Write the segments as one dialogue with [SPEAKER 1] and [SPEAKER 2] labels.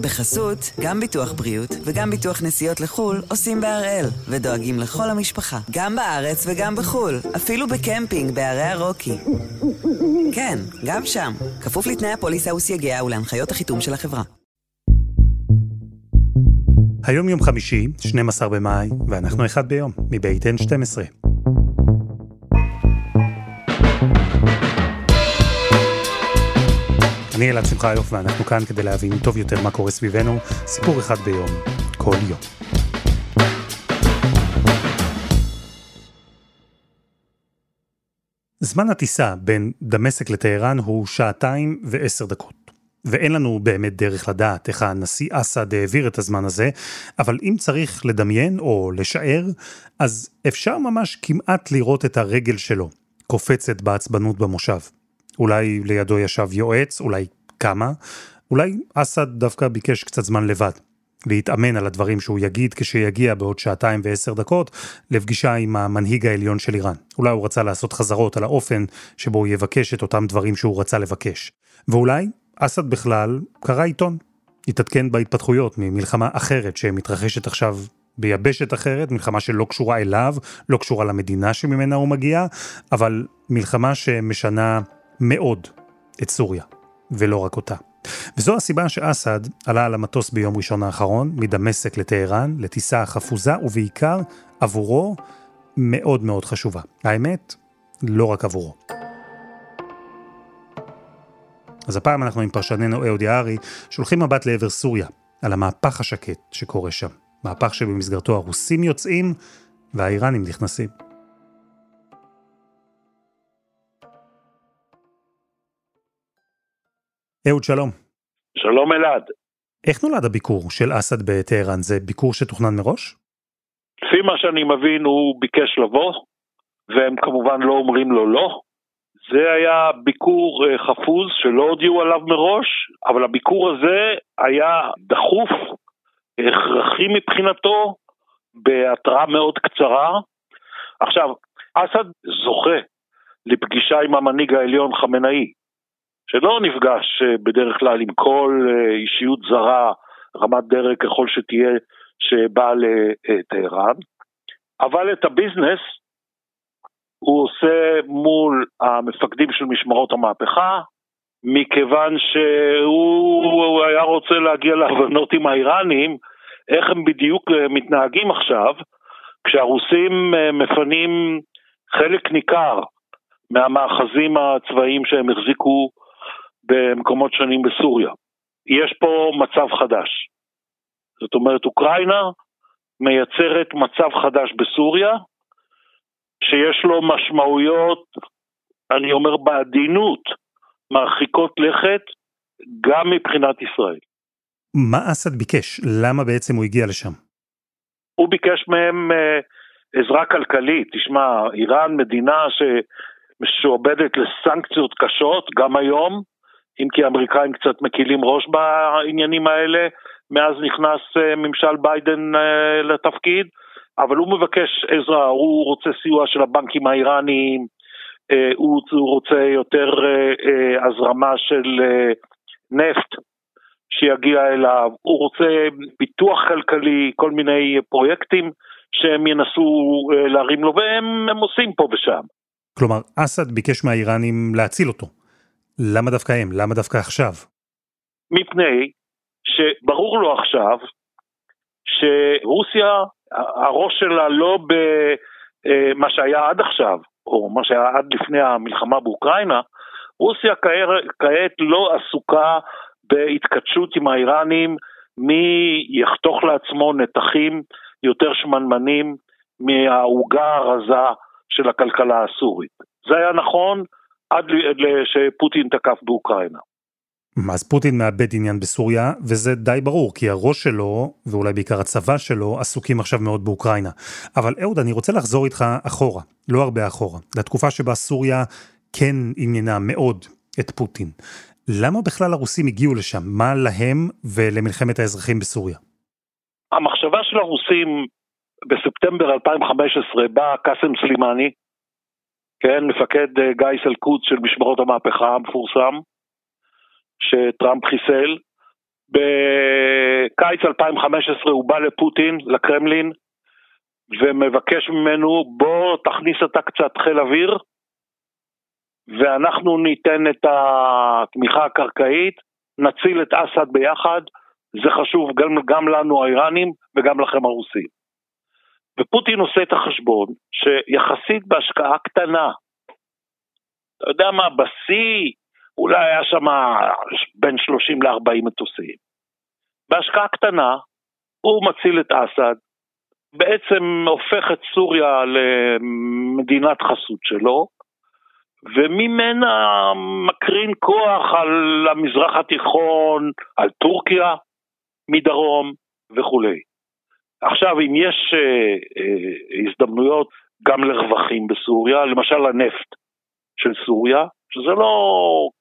[SPEAKER 1] בחסות, גם ביטוח בריאות וגם ביטוח נסיעות לחו"ל עושים בהראל, ודואגים לכל המשפחה, גם בארץ וגם בחו"ל, אפילו בקמפינג בערי הרוקי. כן, גם שם, כפוף לתנאי הפוליסה וסייגיה ולהנחיות החיתום של החברה.
[SPEAKER 2] היום יום חמישי, 12 במאי, ואנחנו אחד ביום, מבית N12. אני אלעד שמחיוף ואנחנו כאן כדי להבין טוב יותר מה קורה סביבנו, סיפור אחד ביום, כל יום. זמן הטיסה בין דמשק לטהרן הוא שעתיים ועשר דקות. ואין לנו באמת דרך לדעת איך הנשיא אסד העביר את הזמן הזה, אבל אם צריך לדמיין או לשער, אז אפשר ממש כמעט לראות את הרגל שלו קופצת בעצבנות במושב. אולי לידו ישב יועץ, אולי כמה, אולי אסד דווקא ביקש קצת זמן לבד. להתאמן על הדברים שהוא יגיד כשיגיע בעוד שעתיים ועשר דקות לפגישה עם המנהיג העליון של איראן. אולי הוא רצה לעשות חזרות על האופן שבו הוא יבקש את אותם דברים שהוא רצה לבקש. ואולי אסד בכלל קרא עיתון, התעדכן בהתפתחויות ממלחמה אחרת שמתרחשת עכשיו ביבשת אחרת, מלחמה שלא קשורה אליו, לא קשורה למדינה שממנה הוא מגיע, אבל מלחמה שמשנה מאוד את סוריה, ולא רק אותה. וזו הסיבה שאסד עלה על המטוס ביום ראשון האחרון, מדמשק לטהרן, לטיסה חפוזה, ובעיקר עבורו מאוד מאוד חשובה. האמת, לא רק עבורו. אז הפעם אנחנו עם פרשננו אהוד יערי, שולחים מבט לעבר סוריה, על המהפך השקט שקורה שם. מהפך שבמסגרתו הרוסים יוצאים והאיראנים נכנסים. אהוד, שלום.
[SPEAKER 3] שלום אלעד.
[SPEAKER 2] איך נולד הביקור של אסד בטהרן? זה ביקור שתוכנן מראש?
[SPEAKER 3] לפי מה שאני מבין הוא ביקש לבוא, והם כמובן לא אומרים לו לא. זה היה ביקור אה, חפוז שלא הודיעו עליו מראש, אבל הביקור הזה היה דחוף, הכרחי מבחינתו, בהתראה מאוד קצרה. עכשיו, אסד זוכה לפגישה עם המנהיג העליון חמינאי, שלא נפגש אה, בדרך כלל עם כל אה, אישיות זרה, רמת דרג ככל שתהיה, שבאה לטהרן, אבל את הביזנס הוא עושה מול המפקדים של משמרות המהפכה, מכיוון שהוא היה רוצה להגיע להבנות עם האיראנים, איך הם בדיוק אה, מתנהגים עכשיו, כשהרוסים מפנים חלק ניכר מהמאחזים הצבאיים שהם החזיקו במקומות שונים בסוריה. יש פה מצב חדש. זאת אומרת, אוקראינה מייצרת מצב חדש בסוריה, שיש לו משמעויות, אני אומר בעדינות, מרחיקות לכת, גם מבחינת ישראל.
[SPEAKER 2] מה אסד ביקש? למה בעצם הוא הגיע לשם?
[SPEAKER 3] הוא ביקש מהם אה, עזרה כלכלית. תשמע, איראן מדינה שמשועבדת לסנקציות קשות, גם היום, אם כי האמריקאים קצת מקילים ראש בעניינים האלה, מאז נכנס אה, ממשל ביידן אה, לתפקיד, אבל הוא מבקש עזרה, הוא רוצה סיוע של הבנקים האיראניים, אה, הוא רוצה יותר הזרמה של נפט שיגיע אליו, הוא רוצה פיתוח כלכלי, כל מיני פרויקטים שהם ינסו להרים לו, והם עושים פה ושם.
[SPEAKER 2] כלומר, אסד ביקש מהאיראנים להציל אותו. למה דווקא הם? למה דווקא עכשיו?
[SPEAKER 3] מפני שברור לו עכשיו שרוסיה, הראש שלה לא במה אה, שהיה עד עכשיו, או מה שהיה עד לפני המלחמה באוקראינה, רוסיה כעת לא עסוקה בהתכתשות עם האיראנים מי יחתוך לעצמו נתחים יותר שמנמנים מהעוגה הרזה של הכלכלה הסורית. זה היה נכון עד שפוטין תקף באוקראינה.
[SPEAKER 2] אז פוטין מאבד עניין בסוריה, וזה די ברור, כי הראש שלו, ואולי בעיקר הצבא שלו, עסוקים עכשיו מאוד באוקראינה. אבל אהוד, אני רוצה לחזור איתך אחורה, לא הרבה אחורה, לתקופה שבה סוריה כן עניינה מאוד את פוטין. למה בכלל הרוסים הגיעו לשם? מה להם ולמלחמת האזרחים בסוריה?
[SPEAKER 3] המחשבה של הרוסים בספטמבר 2015 בא קאסם סלימני, כן, מפקד אה, גיס אל-קודס של משמרות המהפכה המפורסם, שטראמפ חיסל, בקיץ 2015 הוא בא לפוטין, לקרמלין, ומבקש ממנו בוא תכניס אתה קצת חיל אוויר ואנחנו ניתן את התמיכה הקרקעית, נציל את אסד ביחד, זה חשוב גם, גם לנו האיראנים וגם לכם הרוסים. ופוטין עושה את החשבון שיחסית בהשקעה קטנה, אתה יודע מה, בשיא אולי היה שם בין 30 ל-40 מטוסים. בהשקעה קטנה הוא מציל את אסד, בעצם הופך את סוריה למדינת חסות שלו, וממנה מקרין כוח על המזרח התיכון, על טורקיה מדרום וכולי. עכשיו, אם יש אה, אה, הזדמנויות גם לרווחים בסוריה, למשל הנפט של סוריה, שזה לא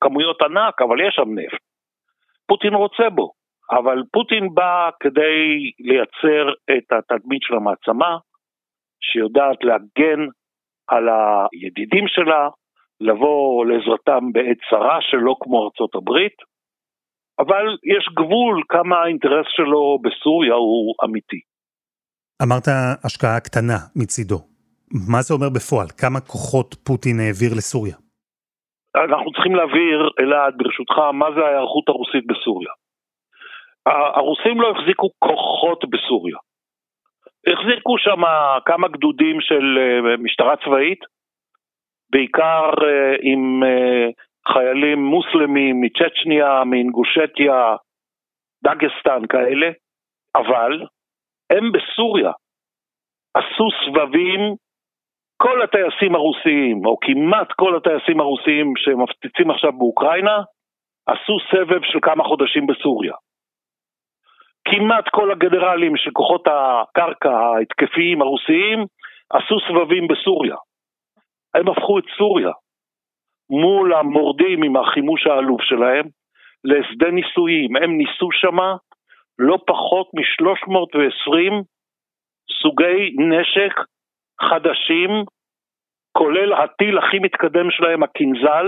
[SPEAKER 3] כמויות ענק, אבל יש שם נפט. פוטין רוצה בו, אבל פוטין בא כדי לייצר את התדמית של המעצמה, שיודעת להגן על הידידים שלה, לבוא לעזרתם בעת צרה שלא כמו ארצות הברית, אבל יש גבול כמה האינטרס שלו בסוריה הוא אמיתי.
[SPEAKER 2] אמרת השקעה קטנה מצידו. מה זה אומר בפועל? כמה כוחות פוטין העביר לסוריה?
[SPEAKER 3] אנחנו צריכים להבהיר, אלעד, ברשותך, מה זה ההיערכות הרוסית בסוריה. הרוסים לא החזיקו כוחות בסוריה. החזיקו שם כמה גדודים של אה, משטרה צבאית, בעיקר אה, עם אה, חיילים מוסלמים מצ'צ'ניה, מאינגושטיה, דגסטן כאלה, אבל הם בסוריה עשו סבבים, כל הטייסים הרוסיים, או כמעט כל הטייסים הרוסיים שמפציצים עכשיו באוקראינה, עשו סבב של כמה חודשים בסוריה. כמעט כל הגנרלים של כוחות הקרקע ההתקפיים הרוסיים עשו סבבים בסוריה. הם הפכו את סוריה מול המורדים עם החימוש העלוב שלהם לשדה ניסויים. הם ניסו שמה לא פחות מ-320 סוגי נשק חדשים, כולל הטיל הכי מתקדם שלהם, הקינזל,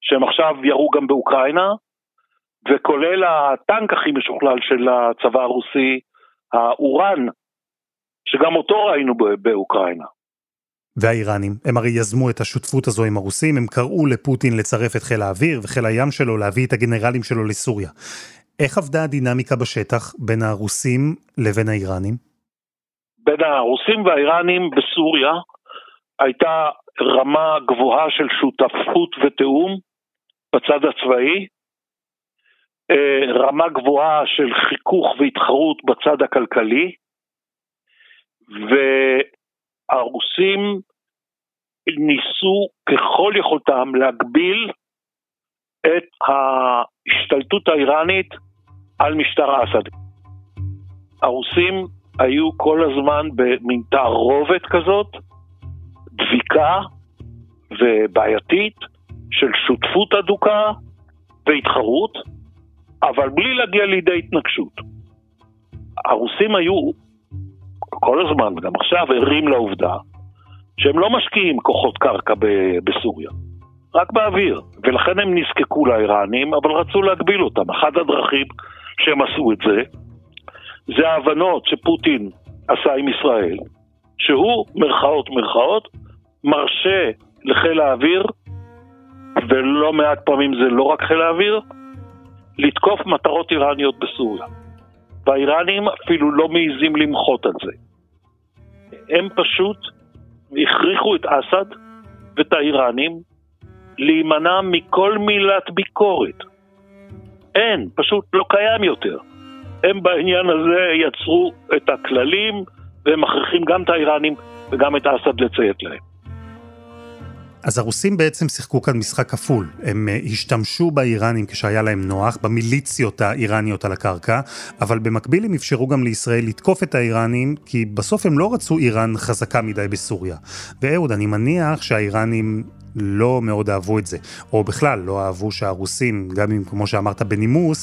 [SPEAKER 3] שהם עכשיו ירו גם באוקראינה, וכולל הטנק הכי משוכלל של הצבא הרוסי, האורן, שגם אותו ראינו באוקראינה.
[SPEAKER 2] והאיראנים, הם הרי יזמו את השותפות הזו עם הרוסים, הם קראו לפוטין לצרף את חיל האוויר וחיל הים שלו, להביא את הגנרלים שלו לסוריה. איך עבדה הדינמיקה בשטח בין הרוסים לבין האיראנים?
[SPEAKER 3] בין הרוסים והאיראנים בסוריה הייתה רמה גבוהה של שותפות ותיאום בצד הצבאי, אה, רמה גבוהה של חיכוך והתחרות בצד הכלכלי, והרוסים ניסו ככל יכולתם להגביל את ההשתלטות האיראנית על משטר אסד. הרוסים היו כל הזמן במין תערובת כזאת, דביקה ובעייתית של שותפות אדוקה והתחרות, אבל בלי להגיע לידי התנגשות. הרוסים היו כל הזמן, וגם עכשיו, ערים לעובדה שהם לא משקיעים כוחות קרקע בסוריה, רק באוויר, ולכן הם נזקקו לאיראנים, אבל רצו להגביל אותם. אחת הדרכים שהם עשו את זה, זה ההבנות שפוטין עשה עם ישראל, שהוא, מרכאות מרכאות, מרשה לחיל האוויר, ולא מעט פעמים זה לא רק חיל האוויר, לתקוף מטרות איראניות בסוריה. והאיראנים אפילו לא מעיזים למחות על זה. הם פשוט הכריחו את אסד ואת האיראנים להימנע מכל מילת ביקורת. אין, פשוט לא קיים יותר. הם בעניין הזה יצרו את הכללים והם מכריחים גם את האיראנים וגם את אסד לציית להם.
[SPEAKER 2] אז הרוסים בעצם שיחקו כאן משחק כפול. הם אה, השתמשו באיראנים כשהיה להם נוח, במיליציות האיראניות על הקרקע, אבל במקביל הם אפשרו גם לישראל לתקוף את האיראנים, כי בסוף הם לא רצו איראן חזקה מדי בסוריה. ואהוד, אני מניח שהאיראנים לא מאוד אהבו את זה, או בכלל לא אהבו שהרוסים, גם אם כמו שאמרת בנימוס,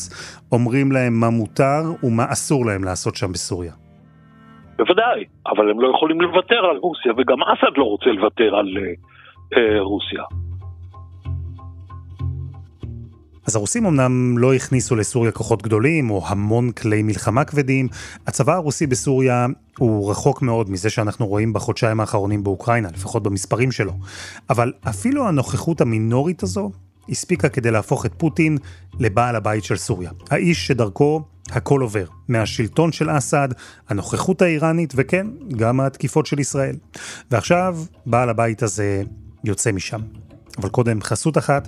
[SPEAKER 2] אומרים להם מה מותר ומה אסור להם לעשות שם בסוריה.
[SPEAKER 3] בוודאי, אבל הם לא יכולים לוותר על רוסיה, וגם אסד לא רוצה לוותר על... Uh... רוסיה.
[SPEAKER 2] אז הרוסים אמנם לא הכניסו לסוריה כוחות גדולים או המון כלי מלחמה כבדים, הצבא הרוסי בסוריה הוא רחוק מאוד מזה שאנחנו רואים בחודשיים האחרונים באוקראינה, לפחות במספרים שלו. אבל אפילו הנוכחות המינורית הזו הספיקה כדי להפוך את פוטין לבעל הבית של סוריה. האיש שדרכו הכל עובר, מהשלטון של אסד, הנוכחות האיראנית, וכן, גם התקיפות של ישראל. ועכשיו, בעל הבית הזה יוצא משם. אבל קודם חסות אחת,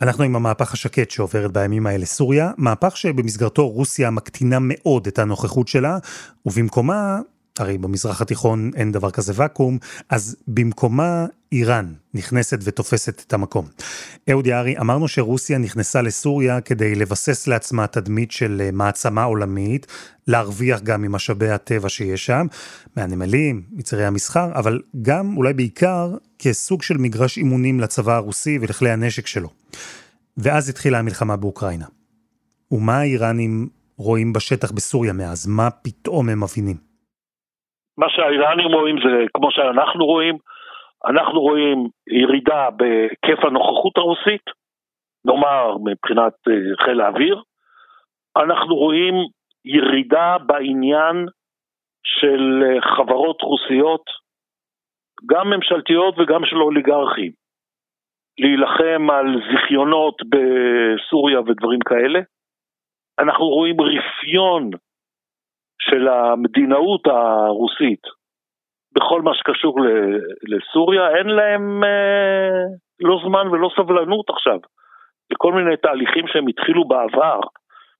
[SPEAKER 2] אנחנו עם המהפך השקט שעוברת בימים האלה סוריה, מהפך שבמסגרתו רוסיה מקטינה מאוד את הנוכחות שלה, ובמקומה הרי במזרח התיכון אין דבר כזה ואקום, אז במקומה איראן נכנסת ותופסת את המקום. אהוד יערי, אמרנו שרוסיה נכנסה לסוריה כדי לבסס לעצמה תדמית של אה, מעצמה עולמית, להרוויח גם ממשאבי הטבע שיש שם, מהנמלים, מצירי המסחר, אבל גם, אולי בעיקר, כסוג של מגרש אימונים לצבא הרוסי ולכלי הנשק שלו. ואז התחילה המלחמה באוקראינה. ומה האיראנים רואים בשטח בסוריה מאז? מה פתאום הם מבינים?
[SPEAKER 3] מה שהאיראנים רואים זה כמו שאנחנו רואים, אנחנו רואים ירידה בהיקף הנוכחות הרוסית, נאמר מבחינת אה, חיל האוויר, אנחנו רואים ירידה בעניין של אה, חברות רוסיות, גם ממשלתיות וגם של אוליגרכים, להילחם על זיכיונות בסוריה ודברים כאלה. אנחנו רואים רפיון של המדינאות הרוסית בכל מה שקשור לסוריה, אין להם אה, לא זמן ולא סבלנות עכשיו לכל מיני תהליכים שהם התחילו בעבר,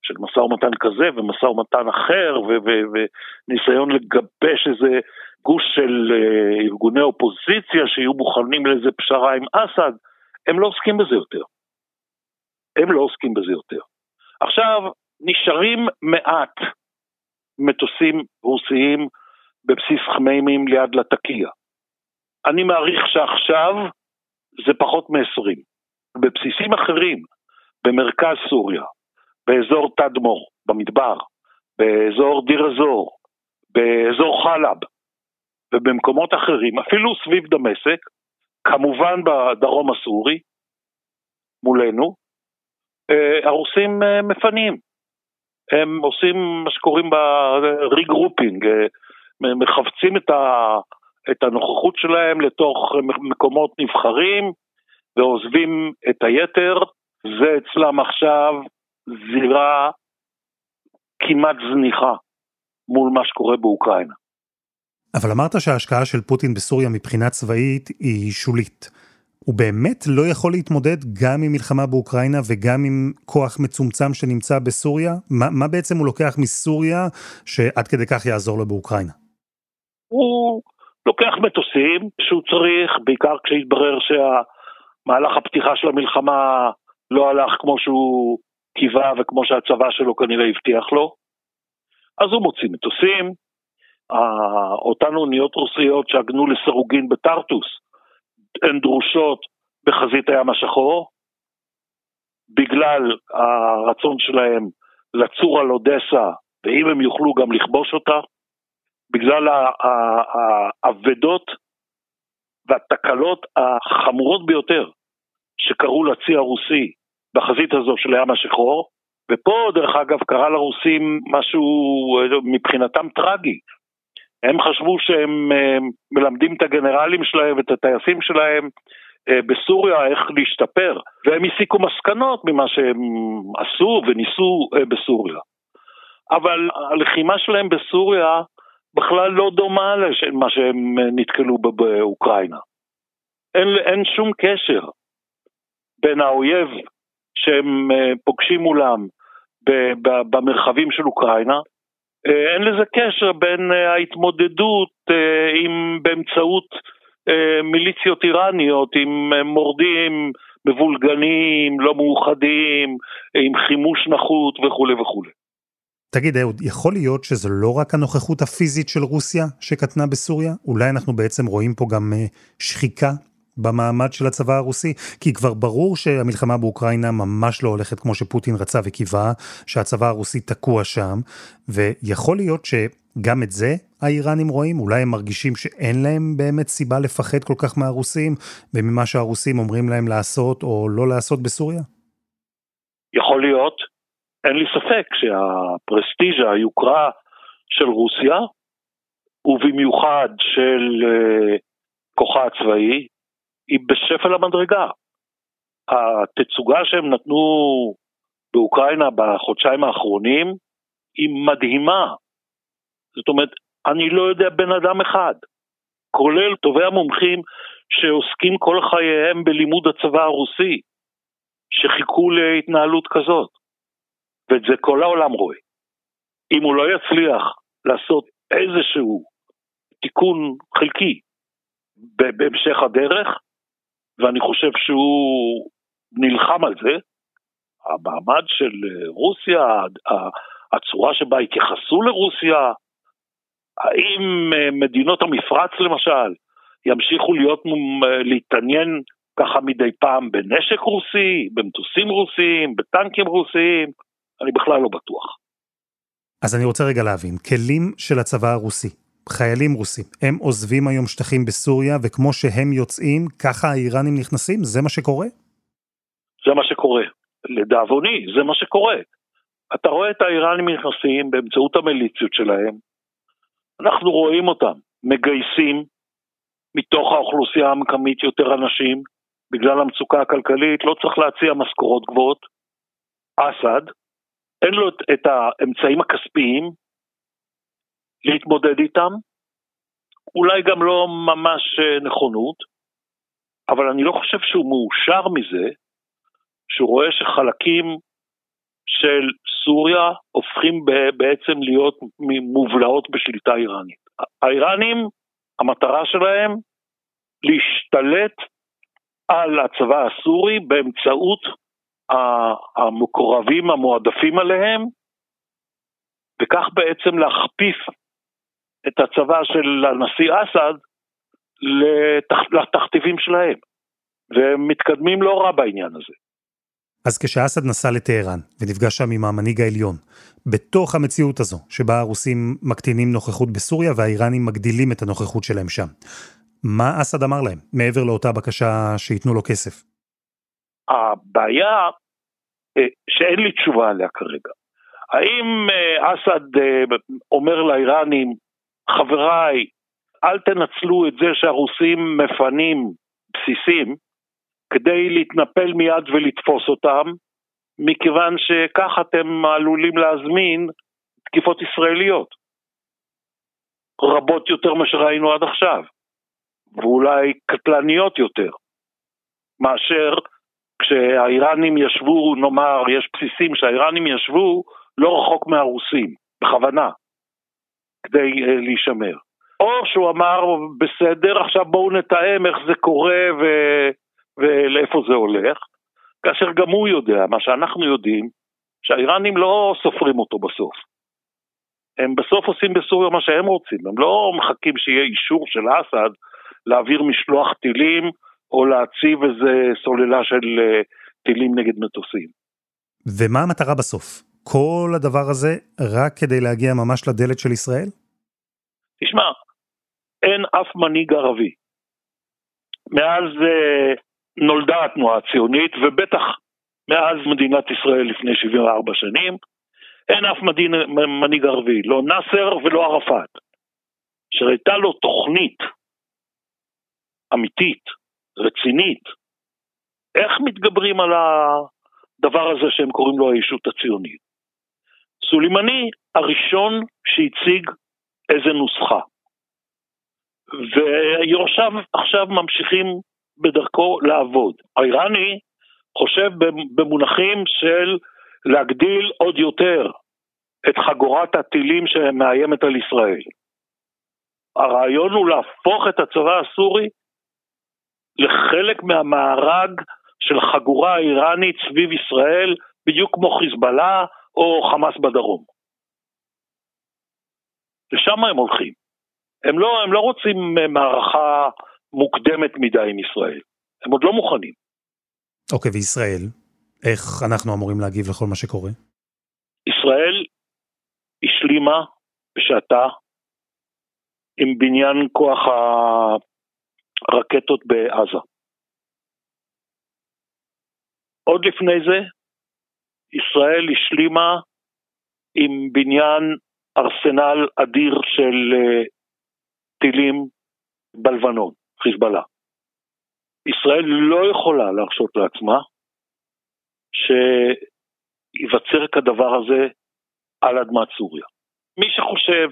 [SPEAKER 3] של משא ומתן כזה ומשא ומתן אחר, וניסיון לגבש איזה גוש של אה, ארגוני אופוזיציה שיהיו מוכנים לאיזה פשרה עם אסד, הם לא עוסקים בזה יותר. הם לא עוסקים בזה יותר. עכשיו, נשארים מעט מטוסים רוסיים בבסיס חמיימים ליד לטקיה. אני מעריך שעכשיו זה פחות מ-20. בבסיסים אחרים, במרכז סוריה, באזור תדמור, במדבר, באזור דיר אזור, באזור חלב ובמקומות אחרים, אפילו סביב דמשק, כמובן בדרום הסורי, מולנו, אה, הרוסים אה, מפנים. הם עושים מה שקוראים ב-regroupping, אה, מחפצים את, ה, את הנוכחות שלהם לתוך מקומות נבחרים ועוזבים את היתר, זה אצלם עכשיו זירה כמעט זניחה מול מה שקורה באוקראינה.
[SPEAKER 2] אבל אמרת שההשקעה של פוטין בסוריה מבחינה צבאית היא שולית. הוא באמת לא יכול להתמודד גם עם מלחמה באוקראינה וגם עם כוח מצומצם שנמצא בסוריה? מה, מה בעצם הוא לוקח מסוריה שעד כדי כך יעזור לו באוקראינה?
[SPEAKER 3] הוא לוקח מטוסים שהוא צריך, בעיקר כשהתברר שהמהלך הפתיחה של המלחמה לא הלך כמו שהוא קיווה וכמו שהצבא שלו כנראה הבטיח לו. אז הוא מוציא מטוסים, אותן אוניות רוסיות שעגנו לסירוגין בטרטוס, הן דרושות בחזית הים השחור, בגלל הרצון שלהם לצור על אודסה, ואם הם יוכלו גם לכבוש אותה, בגלל האבדות והתקלות החמורות ביותר שקרו לצי הרוסי בחזית הזו של הים השחור, ופה דרך אגב קרה לרוסים משהו מבחינתם טרגי, הם חשבו שהם אה, מלמדים את הגנרלים שלהם ואת הטייסים שלהם אה, בסוריה איך להשתפר, והם הסיקו מסקנות ממה שהם עשו וניסו אה, בסוריה. אבל הלחימה שלהם בסוריה בכלל לא דומה למה שהם נתקלו באוקראינה. אין, אין שום קשר בין האויב שהם פוגשים מולם במרחבים של אוקראינה אין לזה קשר בין אה, ההתמודדות אה, עם באמצעות מיליציות איראניות, עם מורדים מבולגנים, לא מאוחדים, עם חימוש נחות וכולי וכולי.
[SPEAKER 2] תגיד אהוד, יכול להיות שזו לא רק הנוכחות הפיזית של רוסיה שקטנה בסוריה? אולי אנחנו בעצם רואים פה גם שחיקה במעמד של הצבא הרוסי? כי כבר ברור שהמלחמה באוקראינה ממש לא הולכת כמו שפוטין רצה וקיווה, שהצבא הרוסי תקוע שם, ויכול להיות שגם את זה האיראנים רואים? אולי הם מרגישים שאין להם באמת סיבה לפחד כל כך מהרוסים, וממה שהרוסים אומרים להם לעשות או לא לעשות בסוריה?
[SPEAKER 3] יכול להיות, אין לי ספק שהפרסטיג'ה, היוקרה של רוסיה, ובמיוחד של uh, כוחה הצבאי, היא בשפל המדרגה. התצוגה שהם נתנו באוקראינה בחודשיים האחרונים היא מדהימה. זאת אומרת, אני לא יודע בן אדם אחד, כולל טובי המומחים שעוסקים כל חייהם בלימוד הצבא הרוסי, שחיכו להתנהלות כזאת. ואת זה כל העולם רואה. אם הוא לא יצליח לעשות איזשהו תיקון חלקי בהמשך הדרך, ואני חושב שהוא נלחם על זה, המעמד של רוסיה, הצורה שבה התייחסו לרוסיה, האם אה, מדינות המפרץ למשל ימשיכו להיות, להתעניין ככה מדי פעם בנשק רוסי, במטוסים רוסיים, בטנקים רוסיים, אני בכלל לא בטוח.
[SPEAKER 2] אז אני רוצה רגע להבין, כלים של הצבא הרוסי, חיילים רוסים, הם עוזבים היום שטחים בסוריה, וכמו שהם יוצאים, ככה האיראנים נכנסים? זה מה שקורה?
[SPEAKER 3] זה מה שקורה. לדאבוני, זה מה שקורה. אתה רואה את האיראנים נכנסים באמצעות המיליציות שלהם, אנחנו רואים אותם מגייסים מתוך האוכלוסייה המקומית יותר אנשים, בגלל המצוקה הכלכלית, לא צריך להציע משכורות גבוהות. אסד, אין לו את האמצעים הכספיים להתמודד איתם, אולי גם לא ממש אה, נכונות, אבל אני לא חושב שהוא מאושר מזה שהוא רואה שחלקים של סוריה הופכים בעצם להיות מובלעות בשליטה איראנית. האיראנים, המטרה שלהם להשתלט על הצבא הסורי באמצעות המקורבים המועדפים עליהם, וכך בעצם להכפיף את הצבא של הנשיא אסד. לתכתיבים שלהם. והם מתקדמים לא רע בעניין הזה.
[SPEAKER 2] אז כשאסד נסע לטהרן ונפגש שם עם המנהיג העליון, בתוך המציאות הזו, שבה הרוסים מקטינים נוכחות בסוריה והאיראנים מגדילים את הנוכחות שלהם שם, מה אסד אמר להם, מעבר לאותה בקשה שייתנו לו כסף?
[SPEAKER 3] הבעיה אה, שאין לי תשובה עליה כרגע. האם אה, אסד אה, אומר לאיראנים, חבריי, אל תנצלו את זה שהרוסים מפנים בסיסים כדי להתנפל מיד ולתפוס אותם, מכיוון שכך אתם עלולים להזמין תקיפות ישראליות. רבות יותר ממה שראינו עד עכשיו, ואולי קטלניות יותר, מאשר כשהאיראנים ישבו, נאמר, יש בסיסים שהאיראנים ישבו לא רחוק מהרוסים, בכוונה, כדי uh, להישמר. או שהוא אמר, בסדר, עכשיו בואו נתאם איך זה קורה ו... ולאיפה זה הולך, כאשר גם הוא יודע, מה שאנחנו יודעים, שהאיראנים לא סופרים אותו בסוף. הם בסוף עושים בסוריה מה שהם רוצים, הם לא מחכים שיהיה אישור של אסד להעביר משלוח טילים או להציב איזה סוללה של אה, טילים נגד מטוסים.
[SPEAKER 2] ומה המטרה בסוף? כל הדבר הזה רק כדי להגיע ממש לדלת של ישראל?
[SPEAKER 3] תשמע, אין אף מנהיג ערבי. מאז uh, נולדה התנועה הציונית, ובטח מאז מדינת ישראל לפני 74 שנים, אין אף מדין, מנהיג ערבי, לא נאסר ולא ערפאת, שהייתה לו תוכנית אמיתית, רצינית, איך מתגברים על הדבר הזה שהם קוראים לו הישות הציונית. סולימני הראשון שהציג איזה נוסחה. ויורשיו עכשיו ממשיכים בדרכו לעבוד. האיראני חושב במונחים של להגדיל עוד יותר את חגורת הטילים שמאיימת על ישראל. הרעיון הוא להפוך את הצבא הסורי לחלק מהמארג של חגורה איראנית סביב ישראל, בדיוק כמו חיזבאללה או חמאס בדרום. לשם הם הולכים. הם לא, הם לא רוצים מערכה מוקדמת מדי עם ישראל. הם עוד לא מוכנים.
[SPEAKER 2] אוקיי, okay, וישראל? איך אנחנו אמורים להגיב לכל מה שקורה?
[SPEAKER 3] ישראל השלימה בשעתה עם בניין כוח הרקטות בעזה. עוד לפני זה, ישראל השלימה עם בניין ארסנל אדיר של uh, טילים בלבנון, חיזבאללה. ישראל לא יכולה להרשות לעצמה שייווצר כדבר הזה על אדמת סוריה. מי שחושב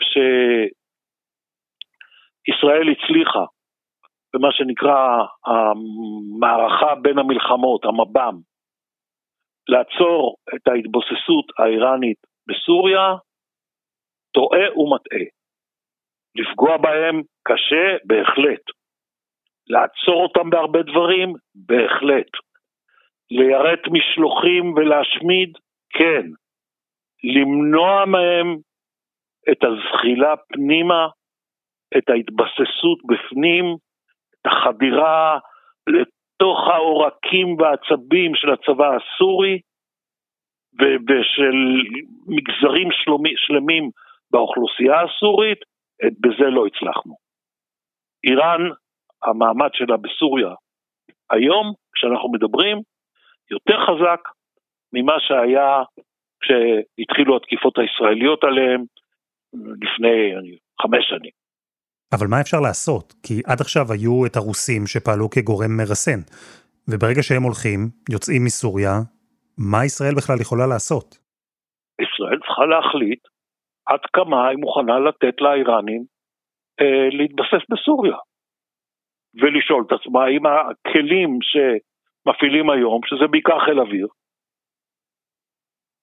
[SPEAKER 3] שישראל הצליחה במה שנקרא המערכה בין המלחמות, המב"ם, לעצור את ההתבוססות האיראנית בסוריה, טועה ומטעה. לפגוע בהם קשה בהחלט. לעצור אותם בהרבה דברים? בהחלט. ליירט משלוחים ולהשמיד? כן. למנוע מהם את הזחילה פנימה, את ההתבססות בפנים, את החדירה לתוך העורקים והעצבים של הצבא הסורי ושל מגזרים שלומי, שלמים באוכלוסייה הסורית, בזה לא הצלחנו. איראן, המעמד שלה בסוריה היום, כשאנחנו מדברים, יותר חזק ממה שהיה כשהתחילו התקיפות הישראליות עליהם לפני חמש שנים.
[SPEAKER 2] אבל מה אפשר לעשות? כי עד עכשיו היו את הרוסים שפעלו כגורם מרסן, וברגע שהם הולכים, יוצאים מסוריה, מה ישראל בכלל יכולה לעשות?
[SPEAKER 3] ישראל צריכה להחליט עד כמה היא מוכנה לתת לאיראנים אה, להתבסס בסוריה. ולשאול את עצמה האם הכלים שמפעילים היום, שזה בעיקר חיל אוויר,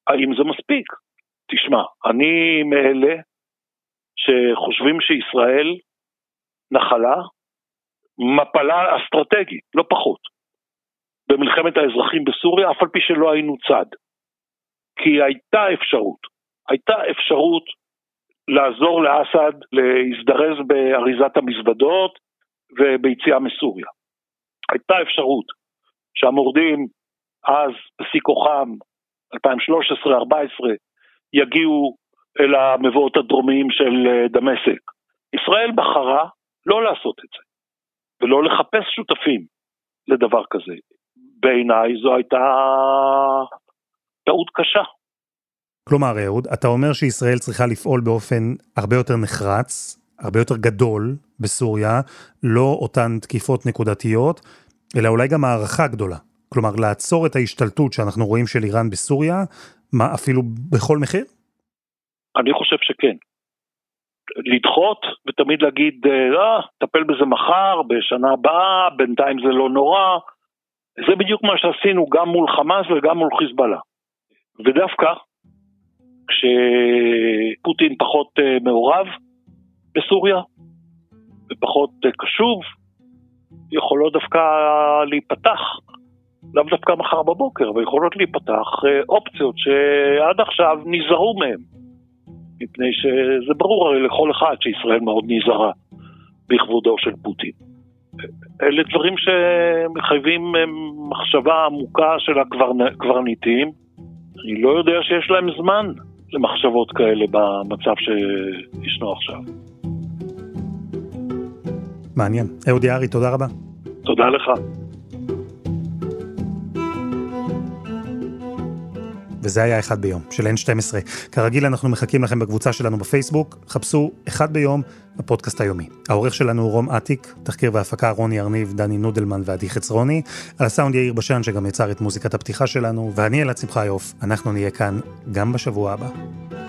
[SPEAKER 3] האם זה מספיק? תשמע, אני מאלה שחושבים שישראל נחלה מפלה אסטרטגית, לא פחות, במלחמת האזרחים בסוריה, אף על פי שלא היינו צד. כי הייתה אפשרות, הייתה אפשרות לעזור לאסד להזדרז באריזת המזוודות וביציאה מסוריה. הייתה אפשרות שהמורדים אז, בשיא כוחם, 2013-2014, יגיעו אל המבואות הדרומיים של דמשק. ישראל בחרה לא לעשות את זה, ולא לחפש שותפים לדבר כזה. בעיניי זו הייתה טעות קשה.
[SPEAKER 2] כלומר, אהוד, אתה אומר שישראל צריכה לפעול באופן הרבה יותר נחרץ, הרבה יותר גדול בסוריה, לא אותן תקיפות נקודתיות, אלא אולי גם הערכה גדולה. כלומר, לעצור את ההשתלטות שאנחנו רואים של איראן בסוריה, מה, אפילו בכל מחיר?
[SPEAKER 3] אני חושב שכן. לדחות ותמיד להגיד, אה, טפל בזה מחר, בשנה הבאה, בינתיים זה לא נורא. זה בדיוק מה שעשינו גם מול חמאס וגם מול חיזבאללה. ודווקא כשפוטין פחות אה, מעורב בסוריה ופחות אה, קשוב, יכולות דווקא להיפתח, לאו דווקא מחר בבוקר, אבל יכולות להיפתח אה, אופציות שעד עכשיו נזהרו מהן. מפני שזה ברור הרי לכל אחד שישראל מאוד נזהרה בכבודו של פוטין. אלה דברים שמחייבים מחשבה עמוקה של הקברניטים. אני לא יודע שיש להם זמן למחשבות כאלה במצב שישנו עכשיו.
[SPEAKER 2] מעניין. אהוד יערי, תודה רבה.
[SPEAKER 3] תודה לך.
[SPEAKER 2] וזה היה אחד ביום, של N12. כרגיל אנחנו מחכים לכם בקבוצה שלנו בפייסבוק, חפשו אחד ביום, הפודקאסט היומי. העורך שלנו הוא רום אטיק, תחקיר והפקה רוני ארניב, דני נודלמן ועדי חצרוני, על הסאונד יאיר בשן שגם יצר את מוזיקת הפתיחה שלנו, ואני אלעד שמחיוף, אנחנו נהיה כאן גם בשבוע הבא.